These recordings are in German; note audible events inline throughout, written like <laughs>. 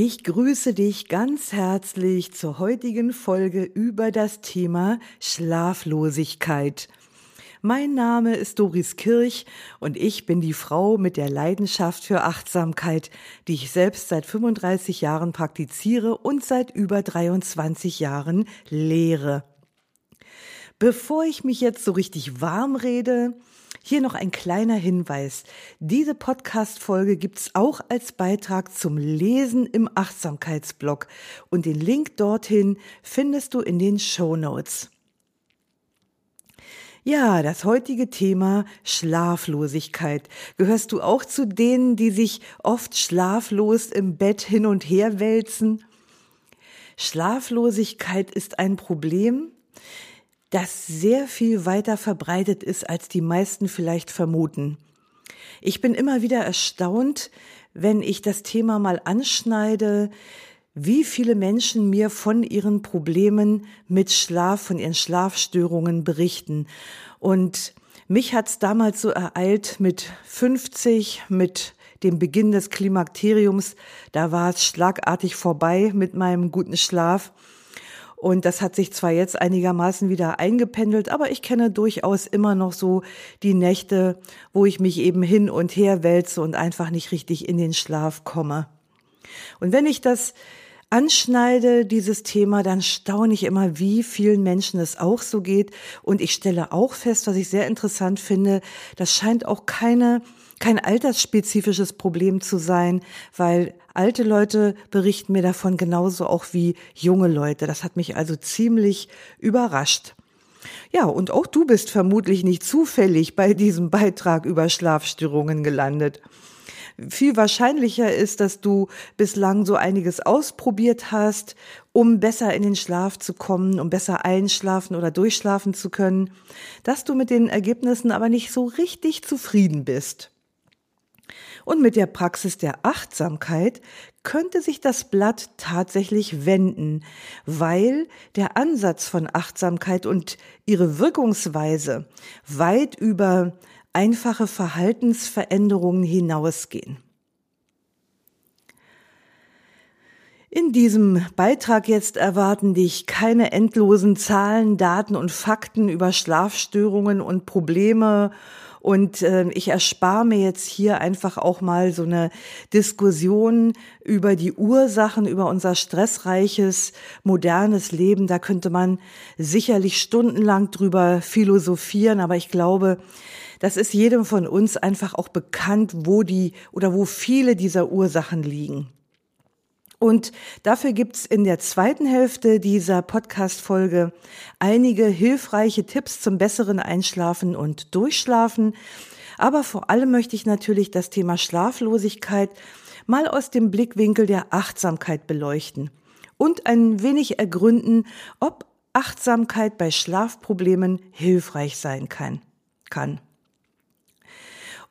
Ich grüße dich ganz herzlich zur heutigen Folge über das Thema Schlaflosigkeit. Mein Name ist Doris Kirch und ich bin die Frau mit der Leidenschaft für Achtsamkeit, die ich selbst seit 35 Jahren praktiziere und seit über 23 Jahren lehre. Bevor ich mich jetzt so richtig warm rede, hier noch ein kleiner Hinweis. Diese Podcast-Folge gibt's auch als Beitrag zum Lesen im Achtsamkeitsblog und den Link dorthin findest du in den Show Notes. Ja, das heutige Thema Schlaflosigkeit. Gehörst du auch zu denen, die sich oft schlaflos im Bett hin und her wälzen? Schlaflosigkeit ist ein Problem, das sehr viel weiter verbreitet ist, als die meisten vielleicht vermuten. Ich bin immer wieder erstaunt, wenn ich das Thema mal anschneide, wie viele Menschen mir von ihren Problemen mit Schlaf, von ihren Schlafstörungen berichten. Und mich hat's damals so ereilt mit 50, mit dem Beginn des Klimakteriums. Da war es schlagartig vorbei mit meinem guten Schlaf. Und das hat sich zwar jetzt einigermaßen wieder eingependelt, aber ich kenne durchaus immer noch so die Nächte, wo ich mich eben hin und her wälze und einfach nicht richtig in den Schlaf komme. Und wenn ich das anschneide, dieses Thema, dann staune ich immer, wie vielen Menschen es auch so geht. Und ich stelle auch fest, was ich sehr interessant finde, das scheint auch keine kein altersspezifisches Problem zu sein, weil alte Leute berichten mir davon genauso auch wie junge Leute. Das hat mich also ziemlich überrascht. Ja, und auch du bist vermutlich nicht zufällig bei diesem Beitrag über Schlafstörungen gelandet. Viel wahrscheinlicher ist, dass du bislang so einiges ausprobiert hast, um besser in den Schlaf zu kommen, um besser einschlafen oder durchschlafen zu können, dass du mit den Ergebnissen aber nicht so richtig zufrieden bist. Und mit der Praxis der Achtsamkeit könnte sich das Blatt tatsächlich wenden, weil der Ansatz von Achtsamkeit und ihre Wirkungsweise weit über einfache Verhaltensveränderungen hinausgehen. In diesem Beitrag jetzt erwarten dich keine endlosen Zahlen, Daten und Fakten über Schlafstörungen und Probleme und äh, ich erspare mir jetzt hier einfach auch mal so eine Diskussion über die Ursachen, über unser stressreiches, modernes Leben. Da könnte man sicherlich stundenlang drüber philosophieren, aber ich glaube, das ist jedem von uns einfach auch bekannt, wo die oder wo viele dieser Ursachen liegen. Und dafür gibt's in der zweiten Hälfte dieser Podcast-Folge einige hilfreiche Tipps zum besseren Einschlafen und Durchschlafen. Aber vor allem möchte ich natürlich das Thema Schlaflosigkeit mal aus dem Blickwinkel der Achtsamkeit beleuchten und ein wenig ergründen, ob Achtsamkeit bei Schlafproblemen hilfreich sein kann. kann.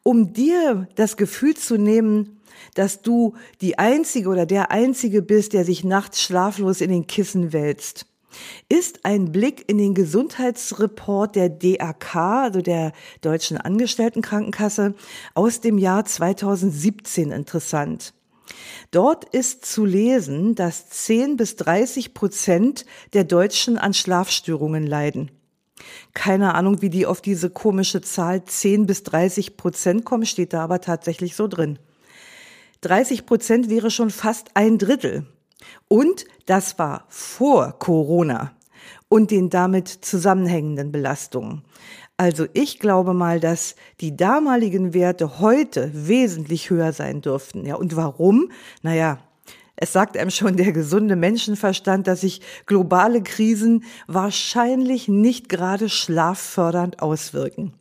Um dir das Gefühl zu nehmen, dass du die Einzige oder der Einzige bist, der sich nachts schlaflos in den Kissen wälzt ist ein Blick in den Gesundheitsreport der DAK, also der Deutschen Angestelltenkrankenkasse, aus dem Jahr 2017 interessant. Dort ist zu lesen, dass 10 bis 30 Prozent der Deutschen an Schlafstörungen leiden. Keine Ahnung, wie die auf diese komische Zahl 10 bis 30 Prozent kommen, steht da aber tatsächlich so drin. 30 Prozent wäre schon fast ein Drittel. Und das war vor Corona und den damit zusammenhängenden Belastungen. Also ich glaube mal, dass die damaligen Werte heute wesentlich höher sein dürften. Ja, und warum? Naja, es sagt einem schon der gesunde Menschenverstand, dass sich globale Krisen wahrscheinlich nicht gerade schlaffördernd auswirken.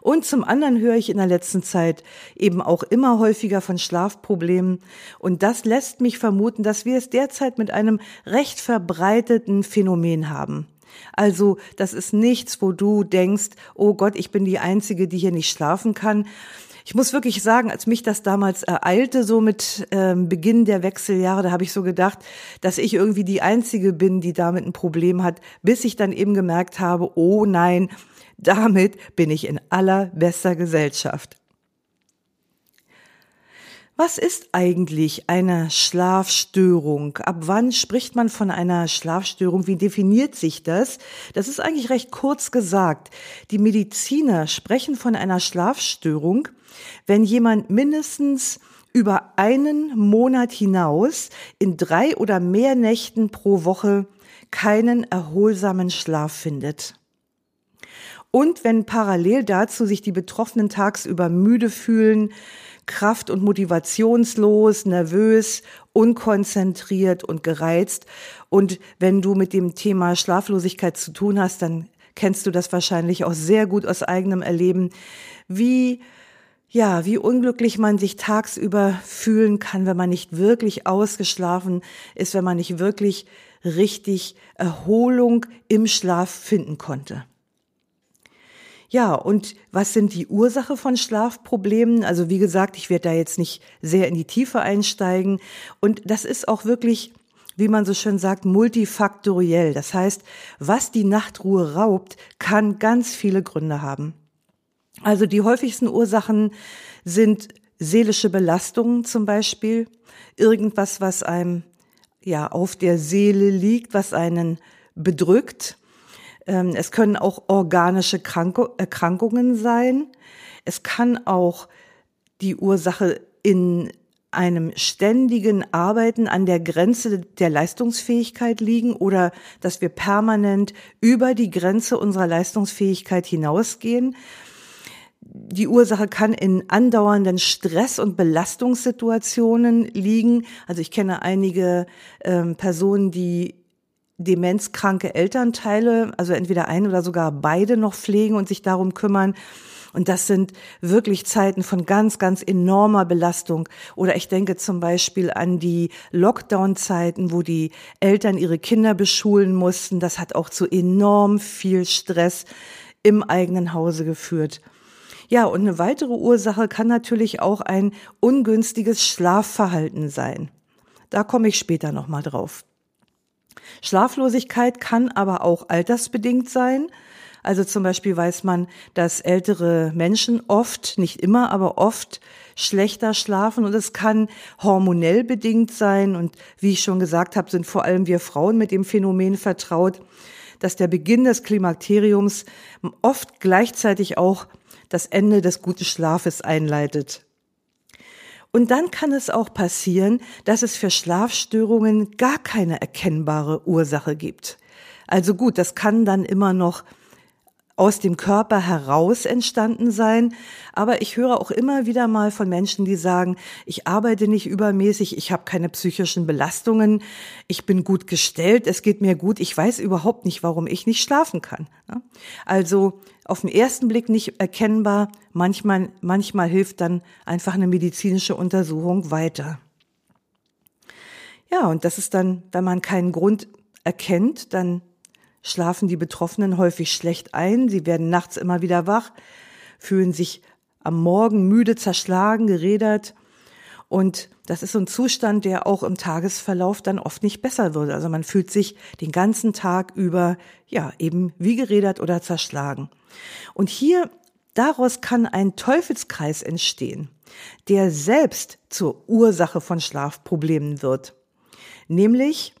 Und zum anderen höre ich in der letzten Zeit eben auch immer häufiger von Schlafproblemen. Und das lässt mich vermuten, dass wir es derzeit mit einem recht verbreiteten Phänomen haben. Also das ist nichts, wo du denkst, oh Gott, ich bin die Einzige, die hier nicht schlafen kann. Ich muss wirklich sagen, als mich das damals ereilte, so mit ähm, Beginn der Wechseljahre, da habe ich so gedacht, dass ich irgendwie die Einzige bin, die damit ein Problem hat, bis ich dann eben gemerkt habe, oh nein, damit bin ich in allerbester Gesellschaft. Was ist eigentlich eine Schlafstörung? Ab wann spricht man von einer Schlafstörung? Wie definiert sich das? Das ist eigentlich recht kurz gesagt. Die Mediziner sprechen von einer Schlafstörung, wenn jemand mindestens über einen Monat hinaus in drei oder mehr Nächten pro Woche keinen erholsamen Schlaf findet. Und wenn parallel dazu sich die Betroffenen tagsüber müde fühlen, kraft- und motivationslos, nervös, unkonzentriert und gereizt. Und wenn du mit dem Thema Schlaflosigkeit zu tun hast, dann kennst du das wahrscheinlich auch sehr gut aus eigenem Erleben, wie ja, wie unglücklich man sich tagsüber fühlen kann, wenn man nicht wirklich ausgeschlafen ist, wenn man nicht wirklich richtig Erholung im Schlaf finden konnte. Ja, und was sind die Ursache von Schlafproblemen? Also wie gesagt, ich werde da jetzt nicht sehr in die Tiefe einsteigen. Und das ist auch wirklich, wie man so schön sagt, multifaktoriell. Das heißt, was die Nachtruhe raubt, kann ganz viele Gründe haben. Also die häufigsten Ursachen sind seelische Belastungen zum Beispiel, irgendwas, was einem ja auf der Seele liegt, was einen bedrückt es können auch organische Erkrankungen sein. Es kann auch die Ursache in einem ständigen Arbeiten an der Grenze der Leistungsfähigkeit liegen oder dass wir permanent über die Grenze unserer Leistungsfähigkeit hinausgehen. Die Ursache kann in andauernden Stress- und Belastungssituationen liegen. Also ich kenne einige ähm, Personen, die demenzkranke Elternteile, also entweder ein oder sogar beide noch pflegen und sich darum kümmern. Und das sind wirklich Zeiten von ganz, ganz enormer Belastung. Oder ich denke zum Beispiel an die Lockdown-Zeiten, wo die Eltern ihre Kinder beschulen mussten. Das hat auch zu enorm viel Stress im eigenen Hause geführt. Ja, und eine weitere Ursache kann natürlich auch ein ungünstiges Schlafverhalten sein. Da komme ich später nochmal drauf. Schlaflosigkeit kann aber auch altersbedingt sein. Also zum Beispiel weiß man, dass ältere Menschen oft, nicht immer, aber oft schlechter schlafen und es kann hormonell bedingt sein. Und wie ich schon gesagt habe, sind vor allem wir Frauen mit dem Phänomen vertraut, dass der Beginn des Klimakteriums oft gleichzeitig auch das Ende des guten Schlafes einleitet. Und dann kann es auch passieren, dass es für Schlafstörungen gar keine erkennbare Ursache gibt. Also gut, das kann dann immer noch aus dem Körper heraus entstanden sein. Aber ich höre auch immer wieder mal von Menschen, die sagen, ich arbeite nicht übermäßig, ich habe keine psychischen Belastungen, ich bin gut gestellt, es geht mir gut, ich weiß überhaupt nicht, warum ich nicht schlafen kann. Also auf den ersten Blick nicht erkennbar, manchmal, manchmal hilft dann einfach eine medizinische Untersuchung weiter. Ja, und das ist dann, wenn man keinen Grund erkennt, dann schlafen die Betroffenen häufig schlecht ein, sie werden nachts immer wieder wach, fühlen sich am Morgen müde, zerschlagen, gerädert. Und das ist so ein Zustand, der auch im Tagesverlauf dann oft nicht besser wird. Also man fühlt sich den ganzen Tag über, ja, eben wie gerädert oder zerschlagen. Und hier, daraus kann ein Teufelskreis entstehen, der selbst zur Ursache von Schlafproblemen wird. Nämlich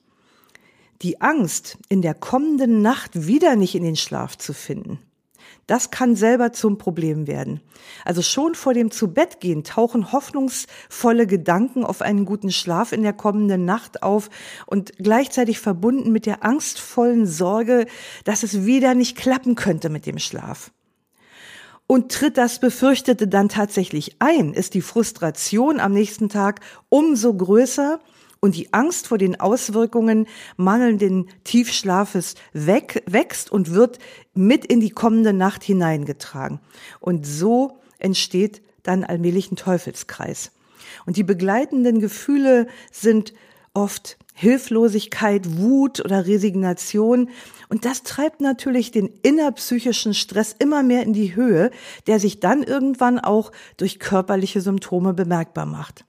die Angst, in der kommenden Nacht wieder nicht in den Schlaf zu finden, das kann selber zum Problem werden. Also schon vor dem Zubettgehen tauchen hoffnungsvolle Gedanken auf einen guten Schlaf in der kommenden Nacht auf und gleichzeitig verbunden mit der angstvollen Sorge, dass es wieder nicht klappen könnte mit dem Schlaf. Und tritt das Befürchtete dann tatsächlich ein, ist die Frustration am nächsten Tag umso größer und die Angst vor den Auswirkungen mangelnden Tiefschlafes weg, wächst und wird mit in die kommende Nacht hineingetragen. Und so entsteht dann allmählich ein Teufelskreis. Und die begleitenden Gefühle sind oft Hilflosigkeit, Wut oder Resignation. Und das treibt natürlich den innerpsychischen Stress immer mehr in die Höhe, der sich dann irgendwann auch durch körperliche Symptome bemerkbar macht.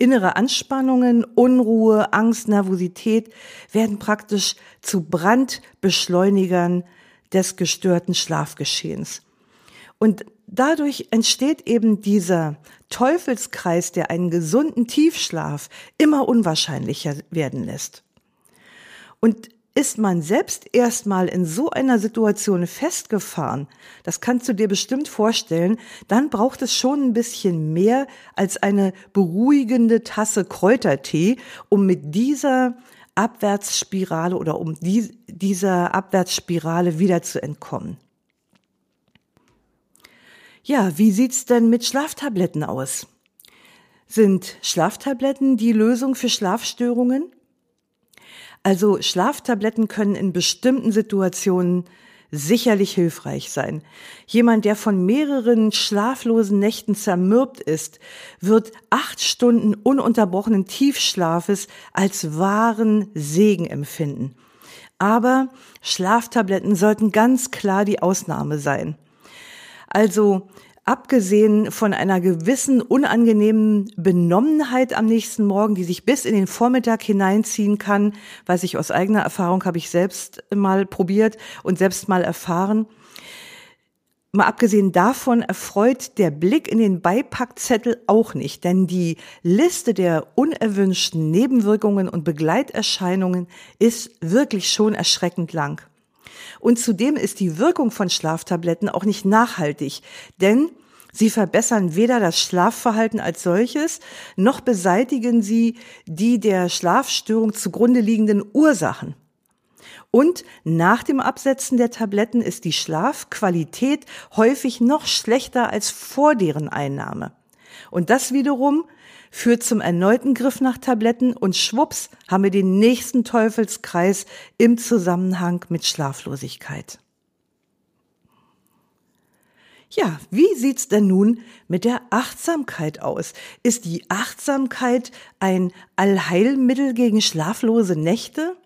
Innere Anspannungen, Unruhe, Angst, Nervosität werden praktisch zu Brandbeschleunigern des gestörten Schlafgeschehens. Und dadurch entsteht eben dieser Teufelskreis, der einen gesunden Tiefschlaf immer unwahrscheinlicher werden lässt. Und ist man selbst erstmal in so einer Situation festgefahren, das kannst du dir bestimmt vorstellen, dann braucht es schon ein bisschen mehr als eine beruhigende Tasse Kräutertee, um mit dieser Abwärtsspirale oder um die, dieser Abwärtsspirale wieder zu entkommen. Ja, wie sieht's denn mit Schlaftabletten aus? Sind Schlaftabletten die Lösung für Schlafstörungen? Also Schlaftabletten können in bestimmten Situationen sicherlich hilfreich sein. Jemand, der von mehreren schlaflosen Nächten zermürbt ist, wird acht Stunden ununterbrochenen Tiefschlafes als wahren Segen empfinden. Aber Schlaftabletten sollten ganz klar die Ausnahme sein. Also abgesehen von einer gewissen unangenehmen Benommenheit am nächsten Morgen, die sich bis in den Vormittag hineinziehen kann, weiß ich aus eigener Erfahrung, habe ich selbst mal probiert und selbst mal erfahren. Mal abgesehen davon erfreut der Blick in den Beipackzettel auch nicht, denn die Liste der unerwünschten Nebenwirkungen und Begleiterscheinungen ist wirklich schon erschreckend lang. Und zudem ist die Wirkung von Schlaftabletten auch nicht nachhaltig, denn sie verbessern weder das Schlafverhalten als solches, noch beseitigen sie die der Schlafstörung zugrunde liegenden Ursachen. Und nach dem Absetzen der Tabletten ist die Schlafqualität häufig noch schlechter als vor deren Einnahme. Und das wiederum führt zum erneuten Griff nach Tabletten und schwupps haben wir den nächsten Teufelskreis im Zusammenhang mit Schlaflosigkeit. Ja, wie sieht's denn nun mit der Achtsamkeit aus? Ist die Achtsamkeit ein Allheilmittel gegen schlaflose Nächte?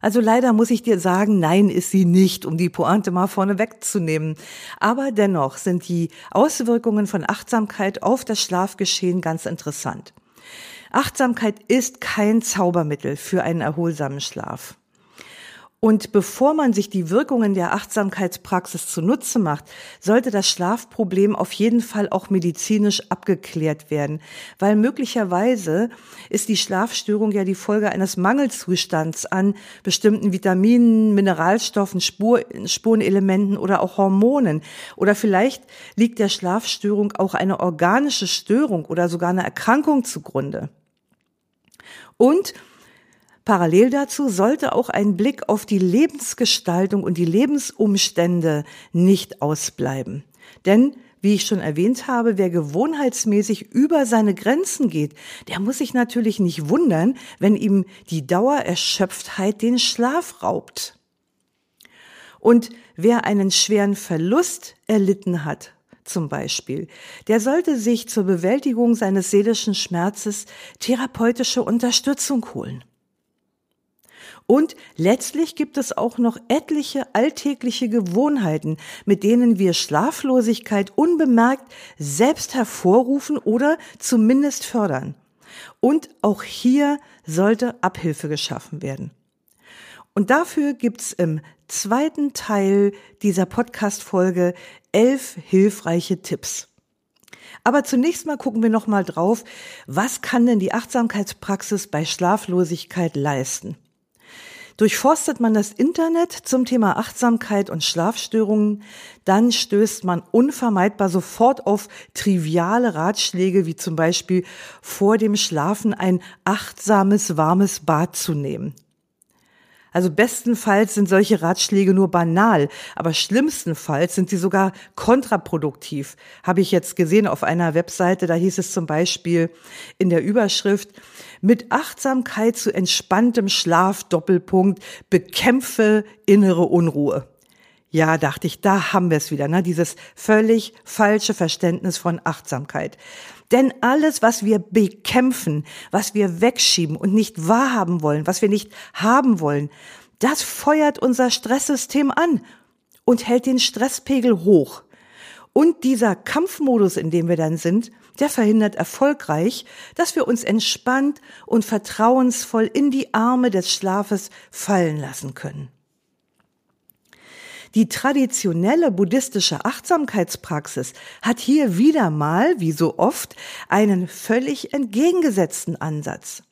Also leider muss ich dir sagen, nein ist sie nicht, um die Pointe mal vorne wegzunehmen. Aber dennoch sind die Auswirkungen von Achtsamkeit auf das Schlafgeschehen ganz interessant. Achtsamkeit ist kein Zaubermittel für einen erholsamen Schlaf. Und bevor man sich die Wirkungen der Achtsamkeitspraxis zunutze macht, sollte das Schlafproblem auf jeden Fall auch medizinisch abgeklärt werden, weil möglicherweise ist die Schlafstörung ja die Folge eines Mangelzustands an bestimmten Vitaminen, Mineralstoffen, Spur, Spurenelementen oder auch Hormonen. Oder vielleicht liegt der Schlafstörung auch eine organische Störung oder sogar eine Erkrankung zugrunde. Und Parallel dazu sollte auch ein Blick auf die Lebensgestaltung und die Lebensumstände nicht ausbleiben. Denn wie ich schon erwähnt habe, wer gewohnheitsmäßig über seine Grenzen geht, der muss sich natürlich nicht wundern, wenn ihm die Dauererschöpftheit den Schlaf raubt. Und wer einen schweren Verlust erlitten hat, zum Beispiel, der sollte sich zur Bewältigung seines seelischen Schmerzes therapeutische Unterstützung holen. Und letztlich gibt es auch noch etliche alltägliche Gewohnheiten, mit denen wir Schlaflosigkeit unbemerkt selbst hervorrufen oder zumindest fördern. Und auch hier sollte Abhilfe geschaffen werden. Und dafür gibt's im zweiten Teil dieser Podcast-Folge elf hilfreiche Tipps. Aber zunächst mal gucken wir noch mal drauf, was kann denn die Achtsamkeitspraxis bei Schlaflosigkeit leisten? Durchforstet man das Internet zum Thema Achtsamkeit und Schlafstörungen, dann stößt man unvermeidbar sofort auf triviale Ratschläge, wie zum Beispiel vor dem Schlafen ein achtsames, warmes Bad zu nehmen. Also bestenfalls sind solche Ratschläge nur banal, aber schlimmstenfalls sind sie sogar kontraproduktiv. Habe ich jetzt gesehen auf einer Webseite, da hieß es zum Beispiel in der Überschrift, mit Achtsamkeit zu entspanntem Schlaf, Doppelpunkt, bekämpfe innere Unruhe. Ja, dachte ich, da haben wir es wieder, ne? dieses völlig falsche Verständnis von Achtsamkeit. Denn alles, was wir bekämpfen, was wir wegschieben und nicht wahrhaben wollen, was wir nicht haben wollen, das feuert unser Stresssystem an und hält den Stresspegel hoch. Und dieser Kampfmodus, in dem wir dann sind, der verhindert erfolgreich, dass wir uns entspannt und vertrauensvoll in die Arme des Schlafes fallen lassen können. Die traditionelle buddhistische Achtsamkeitspraxis hat hier wieder mal, wie so oft, einen völlig entgegengesetzten Ansatz.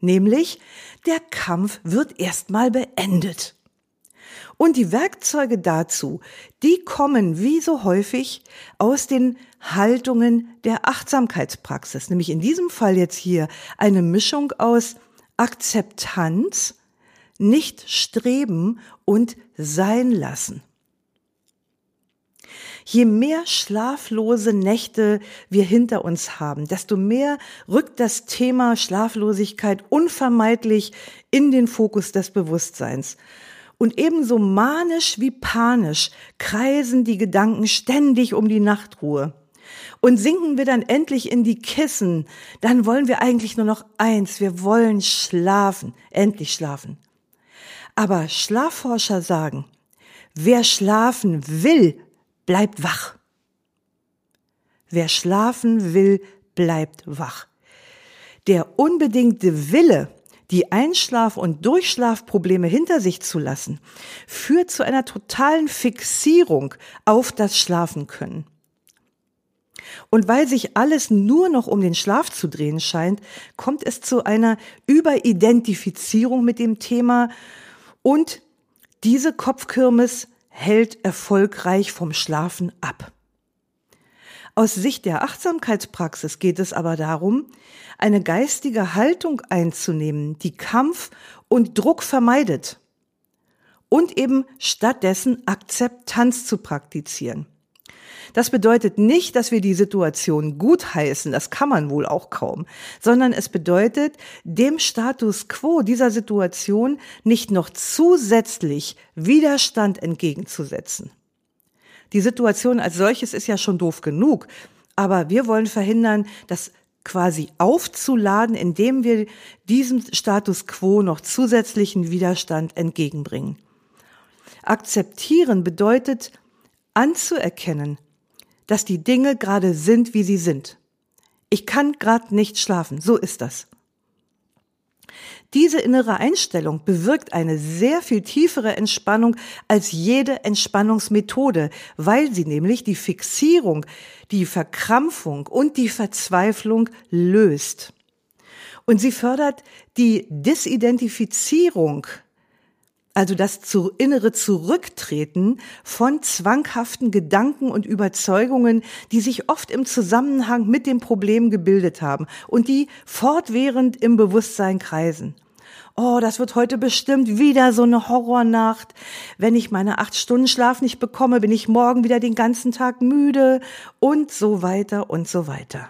Nämlich, der Kampf wird erstmal beendet. Und die Werkzeuge dazu, die kommen wie so häufig aus den Haltungen der Achtsamkeitspraxis. Nämlich in diesem Fall jetzt hier eine Mischung aus Akzeptanz, nicht streben und sein lassen. Je mehr schlaflose Nächte wir hinter uns haben, desto mehr rückt das Thema Schlaflosigkeit unvermeidlich in den Fokus des Bewusstseins. Und ebenso manisch wie panisch kreisen die Gedanken ständig um die Nachtruhe. Und sinken wir dann endlich in die Kissen, dann wollen wir eigentlich nur noch eins, wir wollen schlafen, endlich schlafen. Aber Schlafforscher sagen, wer schlafen will, bleibt wach. Wer schlafen will, bleibt wach. Der unbedingte Wille, die Einschlaf- und Durchschlafprobleme hinter sich zu lassen, führt zu einer totalen Fixierung auf das Schlafen können. Und weil sich alles nur noch um den Schlaf zu drehen scheint, kommt es zu einer Überidentifizierung mit dem Thema und diese Kopfkirmes hält erfolgreich vom Schlafen ab. Aus Sicht der Achtsamkeitspraxis geht es aber darum, eine geistige Haltung einzunehmen, die Kampf und Druck vermeidet und eben stattdessen Akzeptanz zu praktizieren. Das bedeutet nicht, dass wir die Situation gutheißen, das kann man wohl auch kaum, sondern es bedeutet, dem Status quo dieser Situation nicht noch zusätzlich Widerstand entgegenzusetzen. Die Situation als solches ist ja schon doof genug, aber wir wollen verhindern, dass quasi aufzuladen, indem wir diesem Status quo noch zusätzlichen Widerstand entgegenbringen. Akzeptieren bedeutet anzuerkennen, dass die Dinge gerade sind, wie sie sind. Ich kann gerade nicht schlafen, so ist das. Diese innere Einstellung bewirkt eine sehr viel tiefere Entspannung als jede Entspannungsmethode, weil sie nämlich die Fixierung, die Verkrampfung und die Verzweiflung löst. Und sie fördert die Disidentifizierung also das zu, innere Zurücktreten von zwanghaften Gedanken und Überzeugungen, die sich oft im Zusammenhang mit dem Problem gebildet haben und die fortwährend im Bewusstsein kreisen. Oh, das wird heute bestimmt wieder so eine Horrornacht. Wenn ich meine acht Stunden Schlaf nicht bekomme, bin ich morgen wieder den ganzen Tag müde und so weiter und so weiter.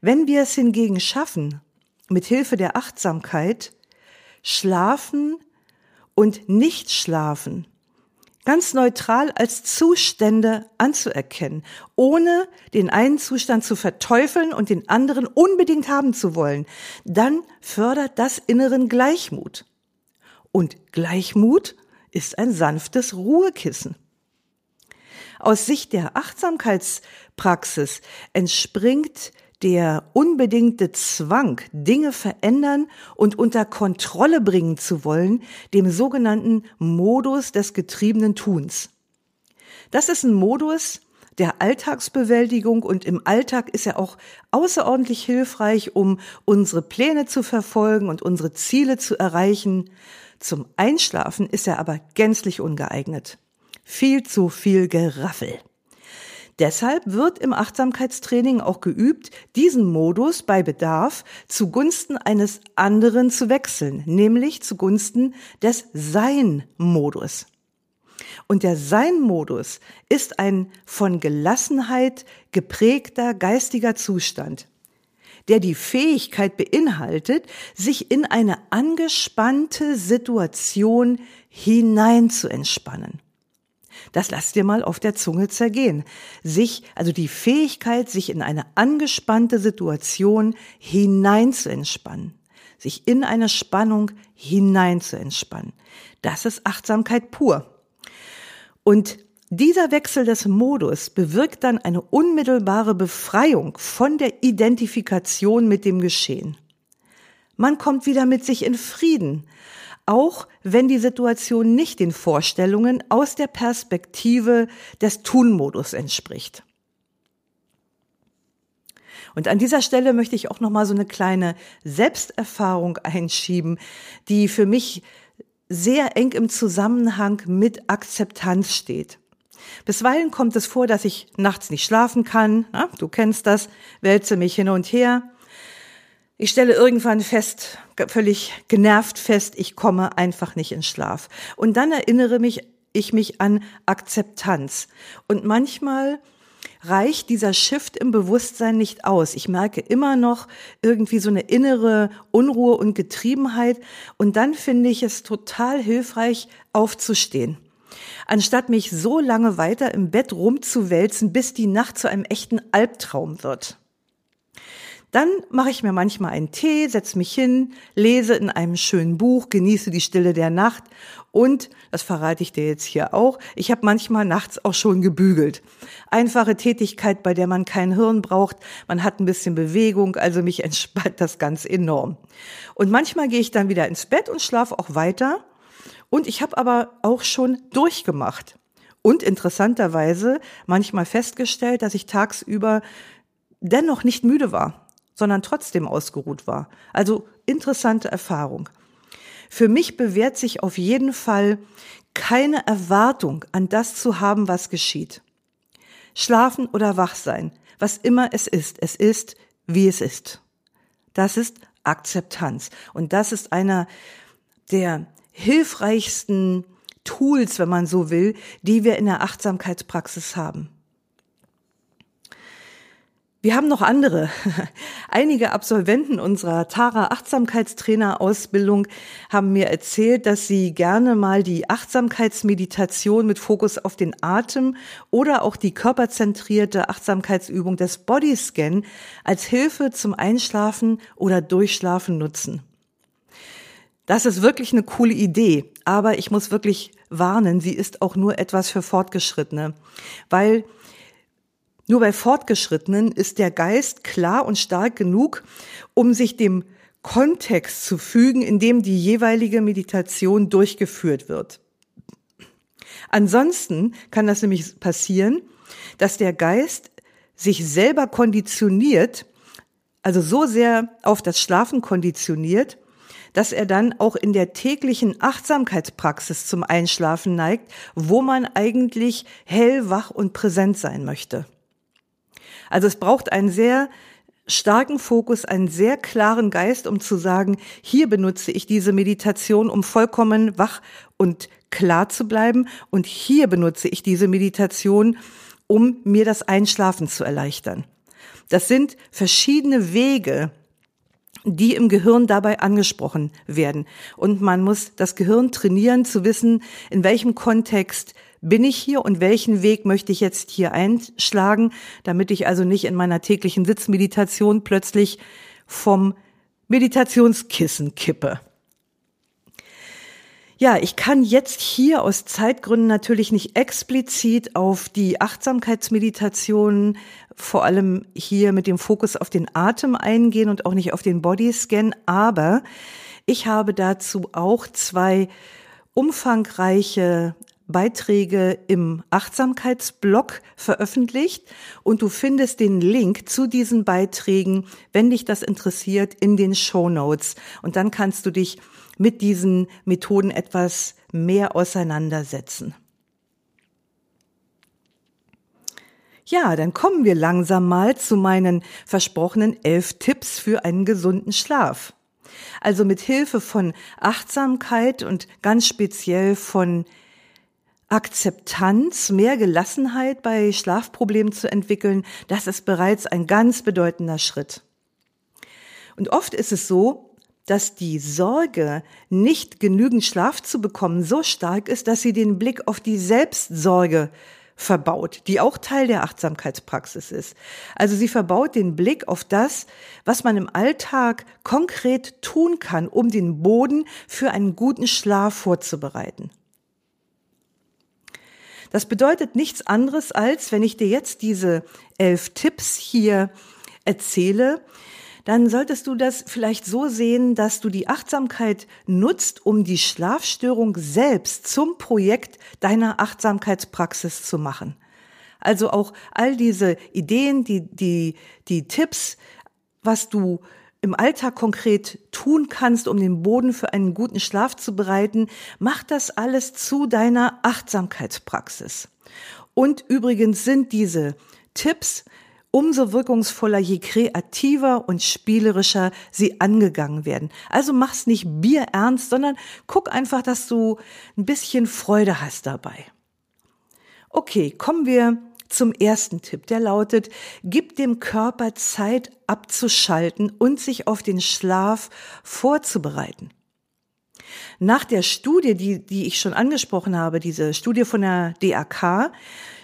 Wenn wir es hingegen schaffen, mit Hilfe der Achtsamkeit Schlafen und Nichtschlafen ganz neutral als Zustände anzuerkennen, ohne den einen Zustand zu verteufeln und den anderen unbedingt haben zu wollen, dann fördert das inneren Gleichmut. Und Gleichmut ist ein sanftes Ruhekissen. Aus Sicht der Achtsamkeitspraxis entspringt der unbedingte Zwang, Dinge verändern und unter Kontrolle bringen zu wollen, dem sogenannten Modus des getriebenen Tuns. Das ist ein Modus der Alltagsbewältigung und im Alltag ist er auch außerordentlich hilfreich, um unsere Pläne zu verfolgen und unsere Ziele zu erreichen. Zum Einschlafen ist er aber gänzlich ungeeignet. Viel zu viel Geraffel. Deshalb wird im Achtsamkeitstraining auch geübt, diesen Modus bei Bedarf zugunsten eines anderen zu wechseln, nämlich zugunsten des Sein-Modus. Und der Sein-Modus ist ein von Gelassenheit geprägter geistiger Zustand, der die Fähigkeit beinhaltet, sich in eine angespannte Situation hinein zu entspannen. Das lasst dir mal auf der Zunge zergehen. Sich, also die Fähigkeit, sich in eine angespannte Situation hinein zu entspannen. Sich in eine Spannung hinein zu entspannen. Das ist Achtsamkeit pur. Und dieser Wechsel des Modus bewirkt dann eine unmittelbare Befreiung von der Identifikation mit dem Geschehen. Man kommt wieder mit sich in Frieden, auch wenn die Situation nicht den Vorstellungen aus der Perspektive des Tun-Modus entspricht. Und an dieser Stelle möchte ich auch noch mal so eine kleine Selbsterfahrung einschieben, die für mich sehr eng im Zusammenhang mit Akzeptanz steht. Bisweilen kommt es vor, dass ich nachts nicht schlafen kann. Na, du kennst das, wälze mich hin und her. Ich stelle irgendwann fest, völlig genervt fest, ich komme einfach nicht in Schlaf. Und dann erinnere mich ich mich an Akzeptanz. Und manchmal reicht dieser Shift im Bewusstsein nicht aus. Ich merke immer noch irgendwie so eine innere Unruhe und Getriebenheit. Und dann finde ich es total hilfreich, aufzustehen. Anstatt mich so lange weiter im Bett rumzuwälzen, bis die Nacht zu einem echten Albtraum wird. Dann mache ich mir manchmal einen Tee, setze mich hin, lese in einem schönen Buch, genieße die Stille der Nacht und, das verrate ich dir jetzt hier auch, ich habe manchmal nachts auch schon gebügelt. Einfache Tätigkeit, bei der man kein Hirn braucht, man hat ein bisschen Bewegung, also mich <laughs> entspannt das ganz enorm. Und manchmal gehe ich dann wieder ins Bett und schlafe auch weiter. Und ich habe aber auch schon durchgemacht. Und interessanterweise manchmal festgestellt, dass ich tagsüber dennoch nicht müde war sondern trotzdem ausgeruht war. Also interessante Erfahrung. Für mich bewährt sich auf jeden Fall keine Erwartung an das zu haben, was geschieht. Schlafen oder wach sein, was immer es ist, es ist, wie es ist. Das ist Akzeptanz. Und das ist einer der hilfreichsten Tools, wenn man so will, die wir in der Achtsamkeitspraxis haben. Wir haben noch andere. <laughs> Einige Absolventen unserer Tara Achtsamkeitstrainer Ausbildung haben mir erzählt, dass sie gerne mal die Achtsamkeitsmeditation mit Fokus auf den Atem oder auch die körperzentrierte Achtsamkeitsübung des Bodyscan als Hilfe zum Einschlafen oder Durchschlafen nutzen. Das ist wirklich eine coole Idee, aber ich muss wirklich warnen, sie ist auch nur etwas für Fortgeschrittene, weil nur bei Fortgeschrittenen ist der Geist klar und stark genug, um sich dem Kontext zu fügen, in dem die jeweilige Meditation durchgeführt wird. Ansonsten kann das nämlich passieren, dass der Geist sich selber konditioniert, also so sehr auf das Schlafen konditioniert, dass er dann auch in der täglichen Achtsamkeitspraxis zum Einschlafen neigt, wo man eigentlich hellwach und präsent sein möchte. Also es braucht einen sehr starken Fokus, einen sehr klaren Geist, um zu sagen, hier benutze ich diese Meditation, um vollkommen wach und klar zu bleiben und hier benutze ich diese Meditation, um mir das Einschlafen zu erleichtern. Das sind verschiedene Wege, die im Gehirn dabei angesprochen werden. Und man muss das Gehirn trainieren, zu wissen, in welchem Kontext bin ich hier und welchen Weg möchte ich jetzt hier einschlagen, damit ich also nicht in meiner täglichen Sitzmeditation plötzlich vom Meditationskissen kippe. Ja, ich kann jetzt hier aus Zeitgründen natürlich nicht explizit auf die Achtsamkeitsmeditation, vor allem hier mit dem Fokus auf den Atem eingehen und auch nicht auf den Bodyscan, aber ich habe dazu auch zwei umfangreiche Beiträge im Achtsamkeitsblog veröffentlicht und du findest den Link zu diesen Beiträgen, wenn dich das interessiert, in den Show Notes. Und dann kannst du dich mit diesen Methoden etwas mehr auseinandersetzen. Ja, dann kommen wir langsam mal zu meinen versprochenen elf Tipps für einen gesunden Schlaf. Also mit Hilfe von Achtsamkeit und ganz speziell von Akzeptanz, mehr Gelassenheit bei Schlafproblemen zu entwickeln, das ist bereits ein ganz bedeutender Schritt. Und oft ist es so, dass die Sorge, nicht genügend Schlaf zu bekommen, so stark ist, dass sie den Blick auf die Selbstsorge verbaut, die auch Teil der Achtsamkeitspraxis ist. Also sie verbaut den Blick auf das, was man im Alltag konkret tun kann, um den Boden für einen guten Schlaf vorzubereiten. Das bedeutet nichts anderes als, wenn ich dir jetzt diese elf Tipps hier erzähle, dann solltest du das vielleicht so sehen, dass du die Achtsamkeit nutzt, um die Schlafstörung selbst zum Projekt deiner Achtsamkeitspraxis zu machen. Also auch all diese Ideen, die, die, die Tipps, was du im Alltag konkret tun kannst, um den Boden für einen guten Schlaf zu bereiten, mach das alles zu deiner Achtsamkeitspraxis. Und übrigens sind diese Tipps umso wirkungsvoller, je kreativer und spielerischer sie angegangen werden. Also mach's nicht bierernst, sondern guck einfach, dass du ein bisschen Freude hast dabei. Okay, kommen wir zum ersten Tipp, der lautet, gib dem Körper Zeit abzuschalten und sich auf den Schlaf vorzubereiten. Nach der Studie, die, die ich schon angesprochen habe, diese Studie von der DAK,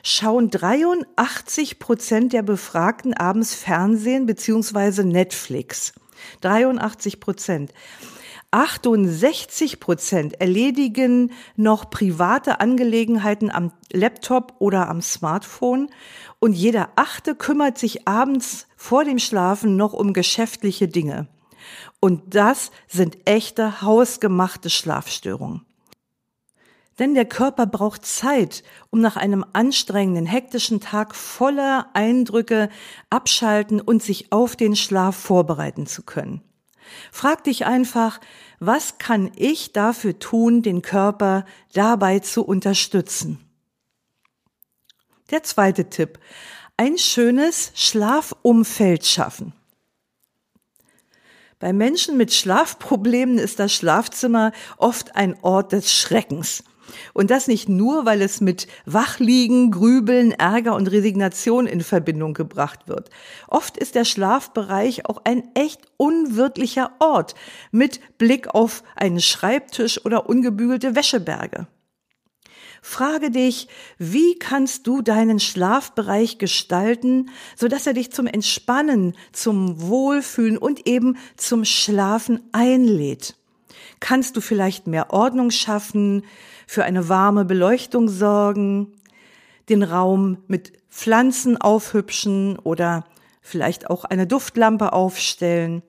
schauen 83 Prozent der Befragten abends Fernsehen beziehungsweise Netflix. 83 Prozent. 68 Prozent erledigen noch private Angelegenheiten am Laptop oder am Smartphone und jeder achte kümmert sich abends vor dem Schlafen noch um geschäftliche Dinge. Und das sind echte hausgemachte Schlafstörungen. Denn der Körper braucht Zeit, um nach einem anstrengenden, hektischen Tag voller Eindrücke abschalten und sich auf den Schlaf vorbereiten zu können. Frag dich einfach, was kann ich dafür tun, den Körper dabei zu unterstützen? Der zweite Tipp. Ein schönes Schlafumfeld schaffen. Bei Menschen mit Schlafproblemen ist das Schlafzimmer oft ein Ort des Schreckens. Und das nicht nur, weil es mit Wachliegen, Grübeln, Ärger und Resignation in Verbindung gebracht wird. Oft ist der Schlafbereich auch ein echt unwirtlicher Ort mit Blick auf einen Schreibtisch oder ungebügelte Wäscheberge. Frage dich, wie kannst du deinen Schlafbereich gestalten, so dass er dich zum Entspannen, zum Wohlfühlen und eben zum Schlafen einlädt? Kannst du vielleicht mehr Ordnung schaffen, für eine warme Beleuchtung sorgen, den Raum mit Pflanzen aufhübschen oder vielleicht auch eine Duftlampe aufstellen.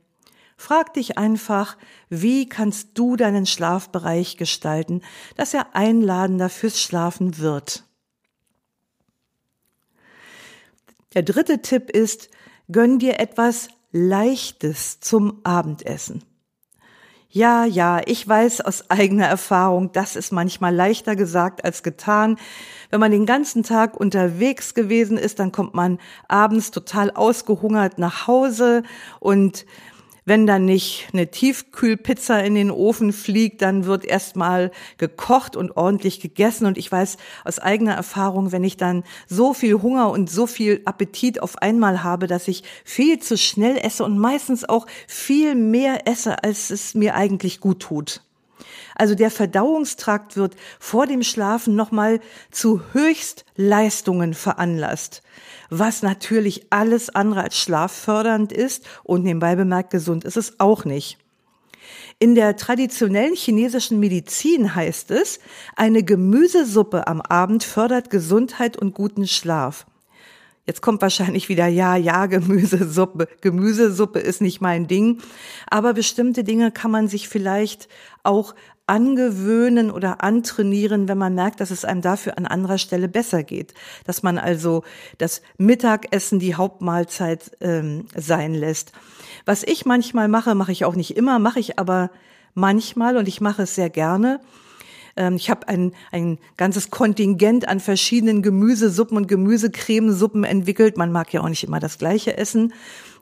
Frag dich einfach, wie kannst du deinen Schlafbereich gestalten, dass er einladender fürs Schlafen wird. Der dritte Tipp ist, gönn dir etwas Leichtes zum Abendessen. Ja, ja, ich weiß aus eigener Erfahrung, das ist manchmal leichter gesagt als getan. Wenn man den ganzen Tag unterwegs gewesen ist, dann kommt man abends total ausgehungert nach Hause und wenn dann nicht eine Tiefkühlpizza in den Ofen fliegt, dann wird erstmal gekocht und ordentlich gegessen. Und ich weiß aus eigener Erfahrung, wenn ich dann so viel Hunger und so viel Appetit auf einmal habe, dass ich viel zu schnell esse und meistens auch viel mehr esse, als es mir eigentlich gut tut. Also der Verdauungstrakt wird vor dem Schlafen nochmal zu Höchstleistungen veranlasst was natürlich alles andere als schlaffördernd ist und nebenbei bemerkt gesund ist es auch nicht. In der traditionellen chinesischen Medizin heißt es, eine Gemüsesuppe am Abend fördert Gesundheit und guten Schlaf. Jetzt kommt wahrscheinlich wieder, ja, ja, Gemüsesuppe. Gemüsesuppe ist nicht mein Ding. Aber bestimmte Dinge kann man sich vielleicht auch angewöhnen oder antrainieren, wenn man merkt, dass es einem dafür an anderer Stelle besser geht. Dass man also das Mittagessen die Hauptmahlzeit ähm, sein lässt. Was ich manchmal mache, mache ich auch nicht immer, mache ich aber manchmal und ich mache es sehr gerne. Ähm, ich habe ein, ein ganzes Kontingent an verschiedenen Gemüsesuppen und Gemüsecremesuppen entwickelt. Man mag ja auch nicht immer das gleiche essen.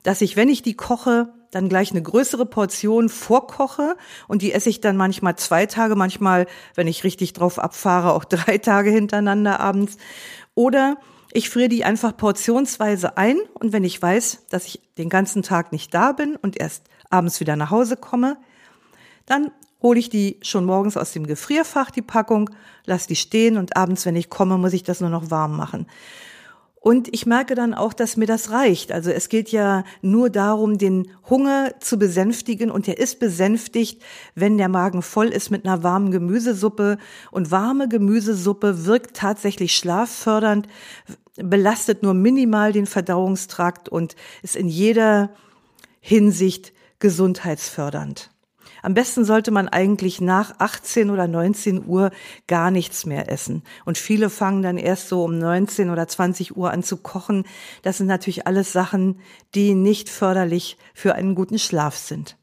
Dass ich, wenn ich die koche, dann gleich eine größere Portion vorkoche und die esse ich dann manchmal zwei Tage, manchmal, wenn ich richtig drauf abfahre, auch <laughs> drei Tage hintereinander abends. Oder ich friere die einfach portionsweise ein und wenn ich weiß, dass ich den ganzen Tag nicht da bin und erst abends wieder nach Hause komme, dann hole ich die schon morgens aus dem Gefrierfach, die Packung, lass die stehen und abends, wenn ich komme, muss ich das nur noch warm machen. Und ich merke dann auch, dass mir das reicht. Also es geht ja nur darum, den Hunger zu besänftigen und der ist besänftigt, wenn der Magen voll ist mit einer warmen Gemüsesuppe. Und warme Gemüsesuppe wirkt tatsächlich schlaffördernd, belastet nur minimal den Verdauungstrakt und ist in jeder Hinsicht gesundheitsfördernd. Am besten sollte man eigentlich nach 18 oder 19 Uhr gar nichts mehr essen. Und viele fangen dann erst so um 19 oder 20 Uhr an zu kochen. Das sind natürlich alles Sachen, die nicht förderlich für einen guten Schlaf sind.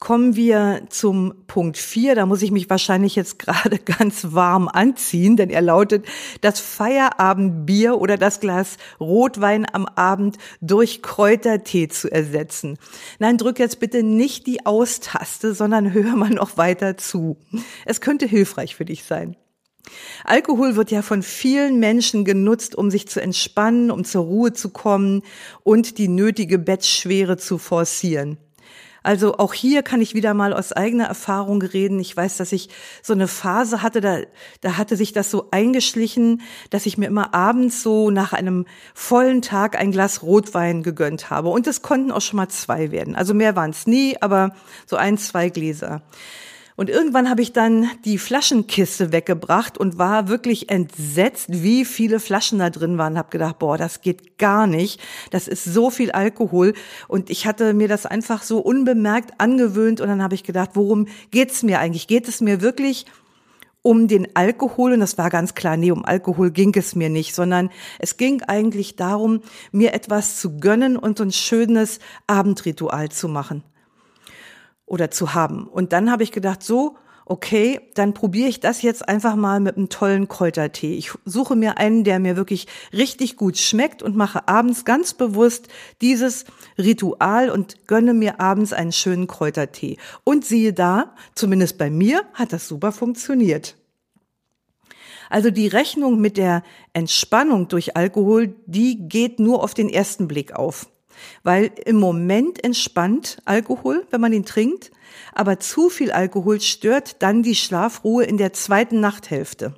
Kommen wir zum Punkt 4. Da muss ich mich wahrscheinlich jetzt gerade <laughs> ganz warm anziehen, denn er lautet, das Feierabendbier oder das Glas Rotwein am Abend durch Kräutertee zu ersetzen. Nein, drück jetzt bitte nicht die Austaste, sondern <laughs> hör mal noch weiter zu. Es könnte hilfreich für dich sein. Alkohol wird ja von vielen Menschen genutzt, um sich zu entspannen, um zur Ruhe zu kommen und die nötige Bettschwere zu forcieren. Also auch hier kann ich wieder mal aus eigener Erfahrung reden. Ich weiß, dass ich so eine Phase hatte, da, da hatte sich das so eingeschlichen, dass ich mir immer abends so nach einem vollen Tag ein Glas Rotwein gegönnt habe. Und es konnten auch schon mal zwei werden. Also mehr waren es nie, aber so ein, zwei Gläser. Und irgendwann habe ich dann die Flaschenkiste weggebracht und war wirklich entsetzt, wie viele Flaschen da drin waren. Hab gedacht, boah, das geht gar nicht. Das ist so viel Alkohol. Und ich hatte mir das einfach so unbemerkt angewöhnt. Und dann habe ich gedacht, worum geht's mir eigentlich? Geht es mir wirklich um den Alkohol und das war ganz klar, nee, um Alkohol ging es mir nicht, sondern es ging eigentlich darum, mir etwas zu gönnen und so ein schönes Abendritual zu machen oder zu haben. Und dann habe ich gedacht, so, okay, dann probiere ich das jetzt einfach mal mit einem tollen Kräutertee. Ich suche mir einen, der mir wirklich richtig gut schmeckt und mache abends ganz bewusst dieses Ritual und gönne mir abends einen schönen Kräutertee. Und siehe da, zumindest bei mir hat das super funktioniert. Also die Rechnung mit der Entspannung durch Alkohol, die geht nur auf den ersten Blick auf. Weil im Moment entspannt Alkohol, wenn man ihn trinkt, aber zu viel Alkohol stört dann die Schlafruhe in der zweiten Nachthälfte.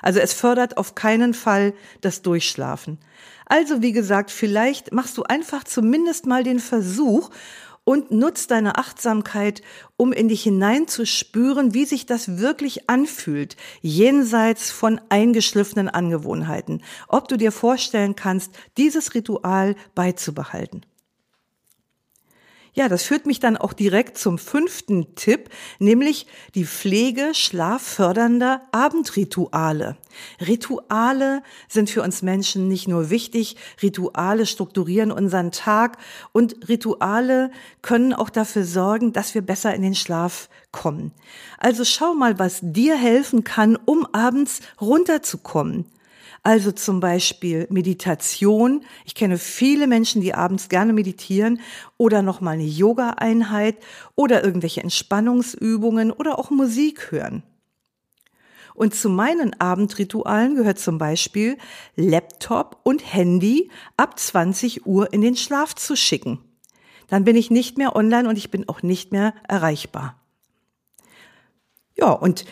Also es fördert auf keinen Fall das Durchschlafen. Also wie gesagt, vielleicht machst du einfach zumindest mal den Versuch und nutzt deine Achtsamkeit, um in dich hineinzuspüren, wie sich das wirklich anfühlt, jenseits von eingeschliffenen Angewohnheiten. Ob du dir vorstellen kannst, dieses Ritual beizubehalten. Ja, das führt mich dann auch direkt zum fünften Tipp, nämlich die Pflege schlaffördernder Abendrituale. Rituale sind für uns Menschen nicht nur wichtig, Rituale strukturieren unseren Tag und Rituale können auch dafür sorgen, dass wir besser in den Schlaf kommen. Also schau mal, was dir helfen kann, um abends runterzukommen. Also zum Beispiel Meditation. Ich kenne viele Menschen, die abends gerne meditieren oder nochmal eine Yoga-Einheit oder irgendwelche Entspannungsübungen oder auch Musik hören. Und zu meinen Abendritualen gehört zum Beispiel Laptop und Handy ab 20 Uhr in den Schlaf zu schicken. Dann bin ich nicht mehr online und ich bin auch nicht mehr erreichbar. Ja, und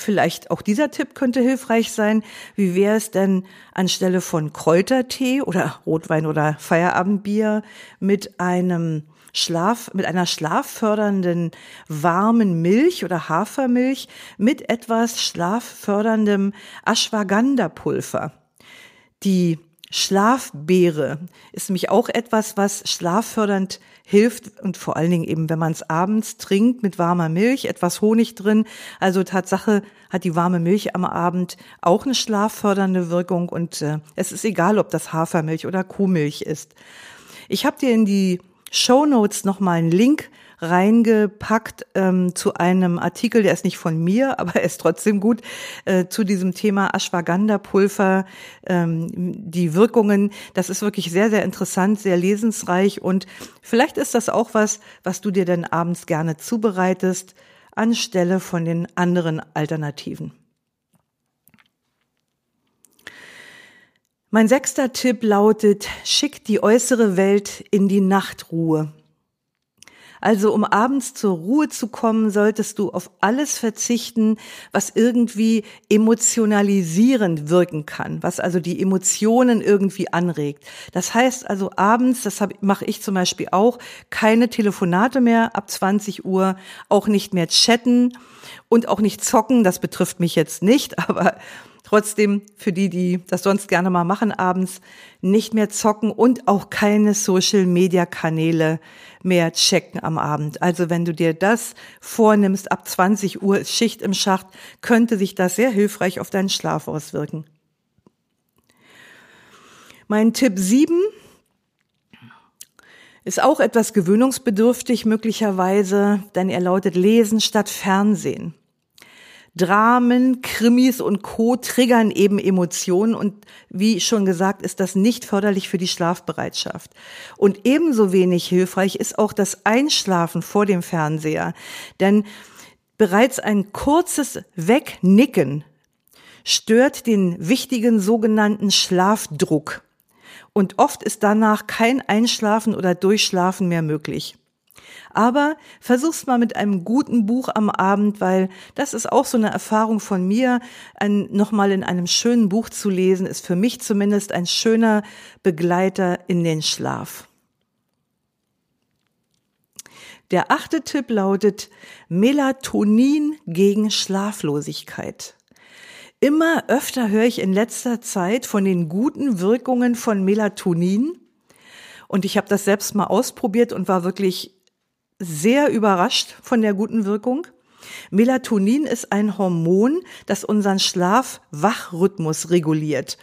Vielleicht auch dieser Tipp könnte hilfreich sein. Wie wäre es denn anstelle von Kräutertee oder Rotwein oder Feierabendbier mit einem Schlaf, mit einer schlaffördernden warmen Milch oder Hafermilch mit etwas schlafförderndem Ashwagandha-Pulver? Die Schlafbeere ist nämlich auch etwas, was schlaffördernd hilft und vor allen Dingen eben, wenn man es abends trinkt mit warmer Milch, etwas Honig drin. Also Tatsache hat die warme Milch am Abend auch eine schlaffördernde Wirkung und äh, es ist egal, ob das Hafermilch oder Kuhmilch ist. Ich habe dir in die Show Notes noch mal einen Link reingepackt ähm, zu einem Artikel, der ist nicht von mir, <laughs> aber er ist trotzdem gut, äh, zu diesem Thema Ashwagandha-Pulver, ähm, die Wirkungen. Das ist wirklich sehr, sehr interessant, sehr lesensreich und vielleicht ist das auch was, was du dir dann abends gerne zubereitest, anstelle von den anderen Alternativen. Mein sechster Tipp lautet, schick die äußere Welt in die Nachtruhe. Also um abends zur Ruhe zu kommen, solltest du auf alles verzichten, was irgendwie emotionalisierend wirken kann, was also die Emotionen irgendwie anregt. Das heißt also abends, das mache ich zum Beispiel auch, keine Telefonate mehr ab 20 Uhr, auch nicht mehr chatten und auch nicht zocken. Das betrifft mich jetzt nicht, <laughs> aber Trotzdem für die, die das sonst gerne mal machen abends, nicht mehr zocken und auch keine Social-Media-Kanäle mehr checken am Abend. Also wenn du dir das vornimmst, ab 20 Uhr ist Schicht im Schacht, könnte sich das sehr hilfreich auf deinen Schlaf auswirken. Mein Tipp 7 ist auch etwas gewöhnungsbedürftig möglicherweise, denn er lautet Lesen statt Fernsehen. Dramen, Krimis und Co. triggern eben Emotionen und wie schon gesagt, ist das nicht förderlich für die Schlafbereitschaft. Und ebenso wenig hilfreich ist auch das Einschlafen vor dem Fernseher, denn bereits ein kurzes Wegnicken stört den wichtigen sogenannten Schlafdruck. Und oft ist danach kein Einschlafen oder Durchschlafen mehr möglich. Aber versuch's mal mit einem guten Buch am Abend, weil das ist auch so eine Erfahrung von mir. Ein, nochmal in einem schönen Buch zu lesen, ist für mich zumindest ein schöner Begleiter in den Schlaf. Der achte Tipp lautet Melatonin gegen Schlaflosigkeit. Immer öfter höre ich in letzter Zeit von den guten Wirkungen von Melatonin. Und ich habe das selbst mal ausprobiert und war wirklich sehr überrascht von der guten Wirkung. Melatonin ist ein Hormon, das unseren Schlaf-Wach-Rhythmus reguliert.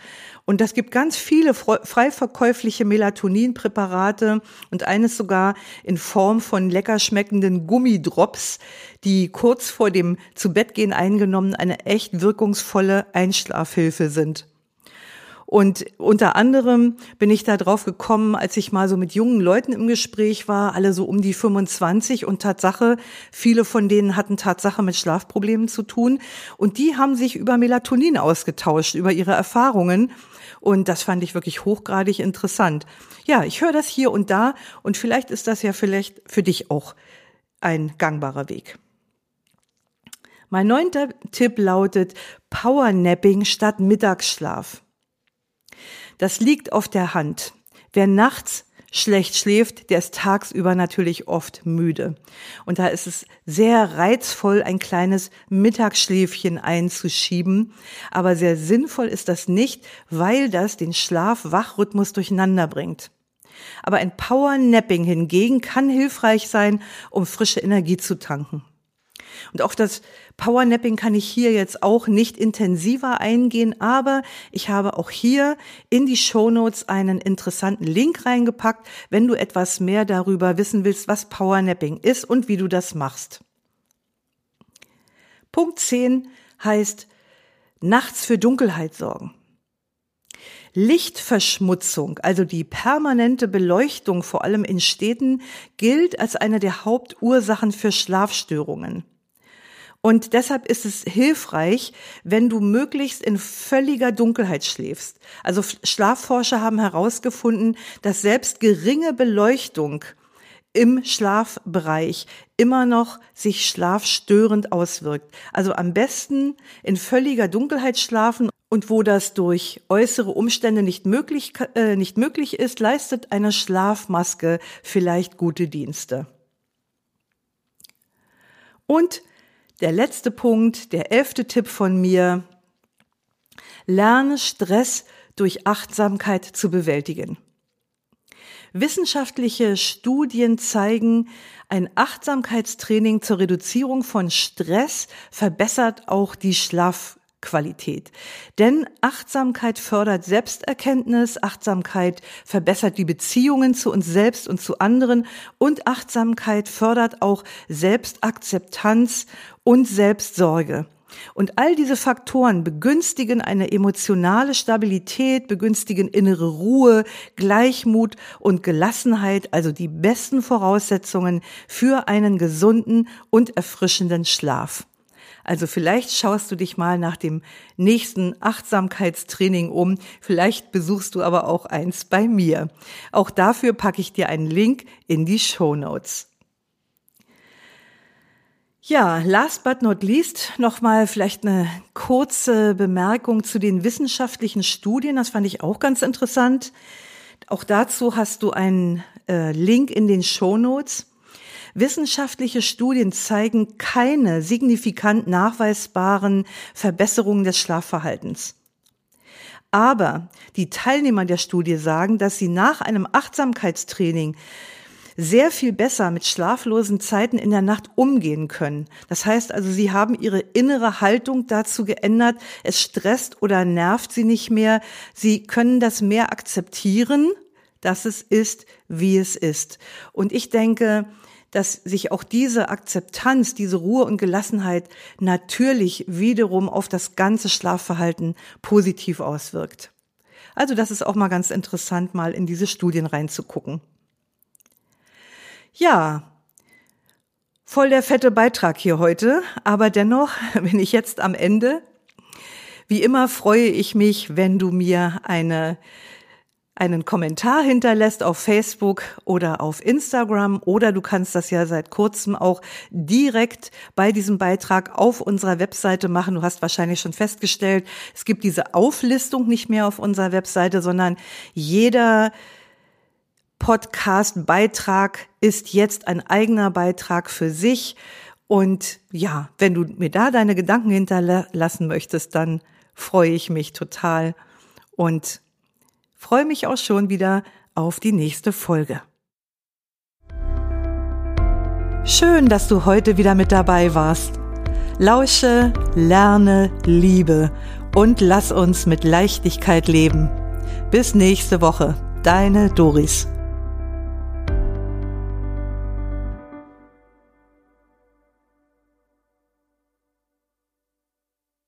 Und das gibt ganz viele frei verkäufliche Melatoninpräparate und eines sogar in Form von lecker schmeckenden Gummidrops, die kurz vor dem Zubettgehen eingenommen eine echt wirkungsvolle Einschlafhilfe sind. Und unter anderem bin ich da drauf gekommen, als ich mal so mit jungen Leuten im Gespräch war, alle so um die 25 und Tatsache, viele von denen hatten Tatsache mit Schlafproblemen zu tun. Und die haben sich über Melatonin ausgetauscht, über ihre Erfahrungen. Und das fand ich wirklich hochgradig interessant. Ja, ich höre das hier und da und vielleicht ist das ja vielleicht für dich auch ein gangbarer Weg. Mein neunter Tipp lautet Powernapping statt Mittagsschlaf. Das liegt auf der Hand. Wer nachts schlecht schläft, der ist tagsüber natürlich oft müde. Und da ist es sehr reizvoll, ein kleines Mittagsschläfchen einzuschieben. Aber sehr sinnvoll ist das nicht, weil das den Schlaf-Wach-Rhythmus durcheinander bringt. Aber ein Power-Napping hingegen kann hilfreich sein, um frische Energie zu tanken. Und auf das Powernapping kann ich hier jetzt auch nicht intensiver eingehen, aber ich habe auch hier in die Show Notes einen interessanten Link reingepackt, wenn du etwas mehr darüber wissen willst, was Powernapping ist und wie du das machst. Punkt 10 heißt nachts für Dunkelheit sorgen. Lichtverschmutzung, also die permanente Beleuchtung, vor allem in Städten, gilt als eine der Hauptursachen für Schlafstörungen. Und deshalb ist es hilfreich, wenn du möglichst in völliger Dunkelheit schläfst. Also Schlafforscher haben herausgefunden, dass selbst geringe Beleuchtung im Schlafbereich immer noch sich schlafstörend auswirkt. Also am besten in völliger Dunkelheit schlafen und wo das durch äußere Umstände nicht möglich, äh, nicht möglich ist, leistet eine Schlafmaske vielleicht gute Dienste. Und der letzte Punkt, der elfte Tipp von mir. Lerne Stress durch Achtsamkeit zu bewältigen. Wissenschaftliche Studien zeigen, ein Achtsamkeitstraining zur Reduzierung von Stress verbessert auch die Schlaf Schlafqualität. Denn Achtsamkeit fördert Selbsterkenntnis, Achtsamkeit verbessert die Beziehungen zu uns selbst und zu anderen und Achtsamkeit fördert auch Selbstakzeptanz und Selbstsorge. Und all diese Faktoren begünstigen eine emotionale Stabilität, begünstigen innere Ruhe, Gleichmut und Gelassenheit, also die besten Voraussetzungen für einen gesunden und erfrischenden Schlaf. Also vielleicht schaust du dich mal nach dem nächsten Achtsamkeitstraining um. Vielleicht besuchst du aber auch eins bei mir. Auch dafür packe ich dir einen Link in die Show Notes. Ja, last but not least nochmal vielleicht eine kurze Bemerkung zu den wissenschaftlichen Studien. Das fand ich auch ganz interessant. Auch dazu hast du einen äh, Link in den Show Notes. Wissenschaftliche Studien zeigen keine signifikant nachweisbaren Verbesserungen des Schlafverhaltens. Aber die Teilnehmer der Studie sagen, dass sie nach einem Achtsamkeitstraining sehr viel besser mit schlaflosen Zeiten in der Nacht umgehen können. Das heißt also, sie haben ihre innere Haltung dazu geändert. Es stresst oder nervt sie nicht mehr. Sie können das mehr akzeptieren, dass es ist, wie es ist. Und ich denke, dass sich auch diese Akzeptanz, diese Ruhe und Gelassenheit natürlich wiederum auf das ganze Schlafverhalten positiv auswirkt. Also das ist auch mal ganz interessant, mal in diese Studien reinzugucken. Ja, voll der fette Beitrag hier heute, aber dennoch <laughs> bin ich jetzt am Ende. Wie immer freue ich mich, wenn du mir eine einen Kommentar hinterlässt auf Facebook oder auf Instagram oder du kannst das ja seit kurzem auch direkt bei diesem Beitrag auf unserer Webseite machen. Du hast wahrscheinlich schon festgestellt, es gibt diese Auflistung nicht mehr auf unserer Webseite, sondern jeder Podcast-Beitrag ist jetzt ein eigener Beitrag für sich. Und ja, wenn du mir da deine Gedanken hinterlassen möchtest, dann freue ich mich total und freue mich auch schon wieder auf die nächste Folge. Schön, dass du heute wieder mit dabei warst. Lausche, lerne, liebe und lass uns mit Leichtigkeit leben. Bis nächste Woche, deine Doris.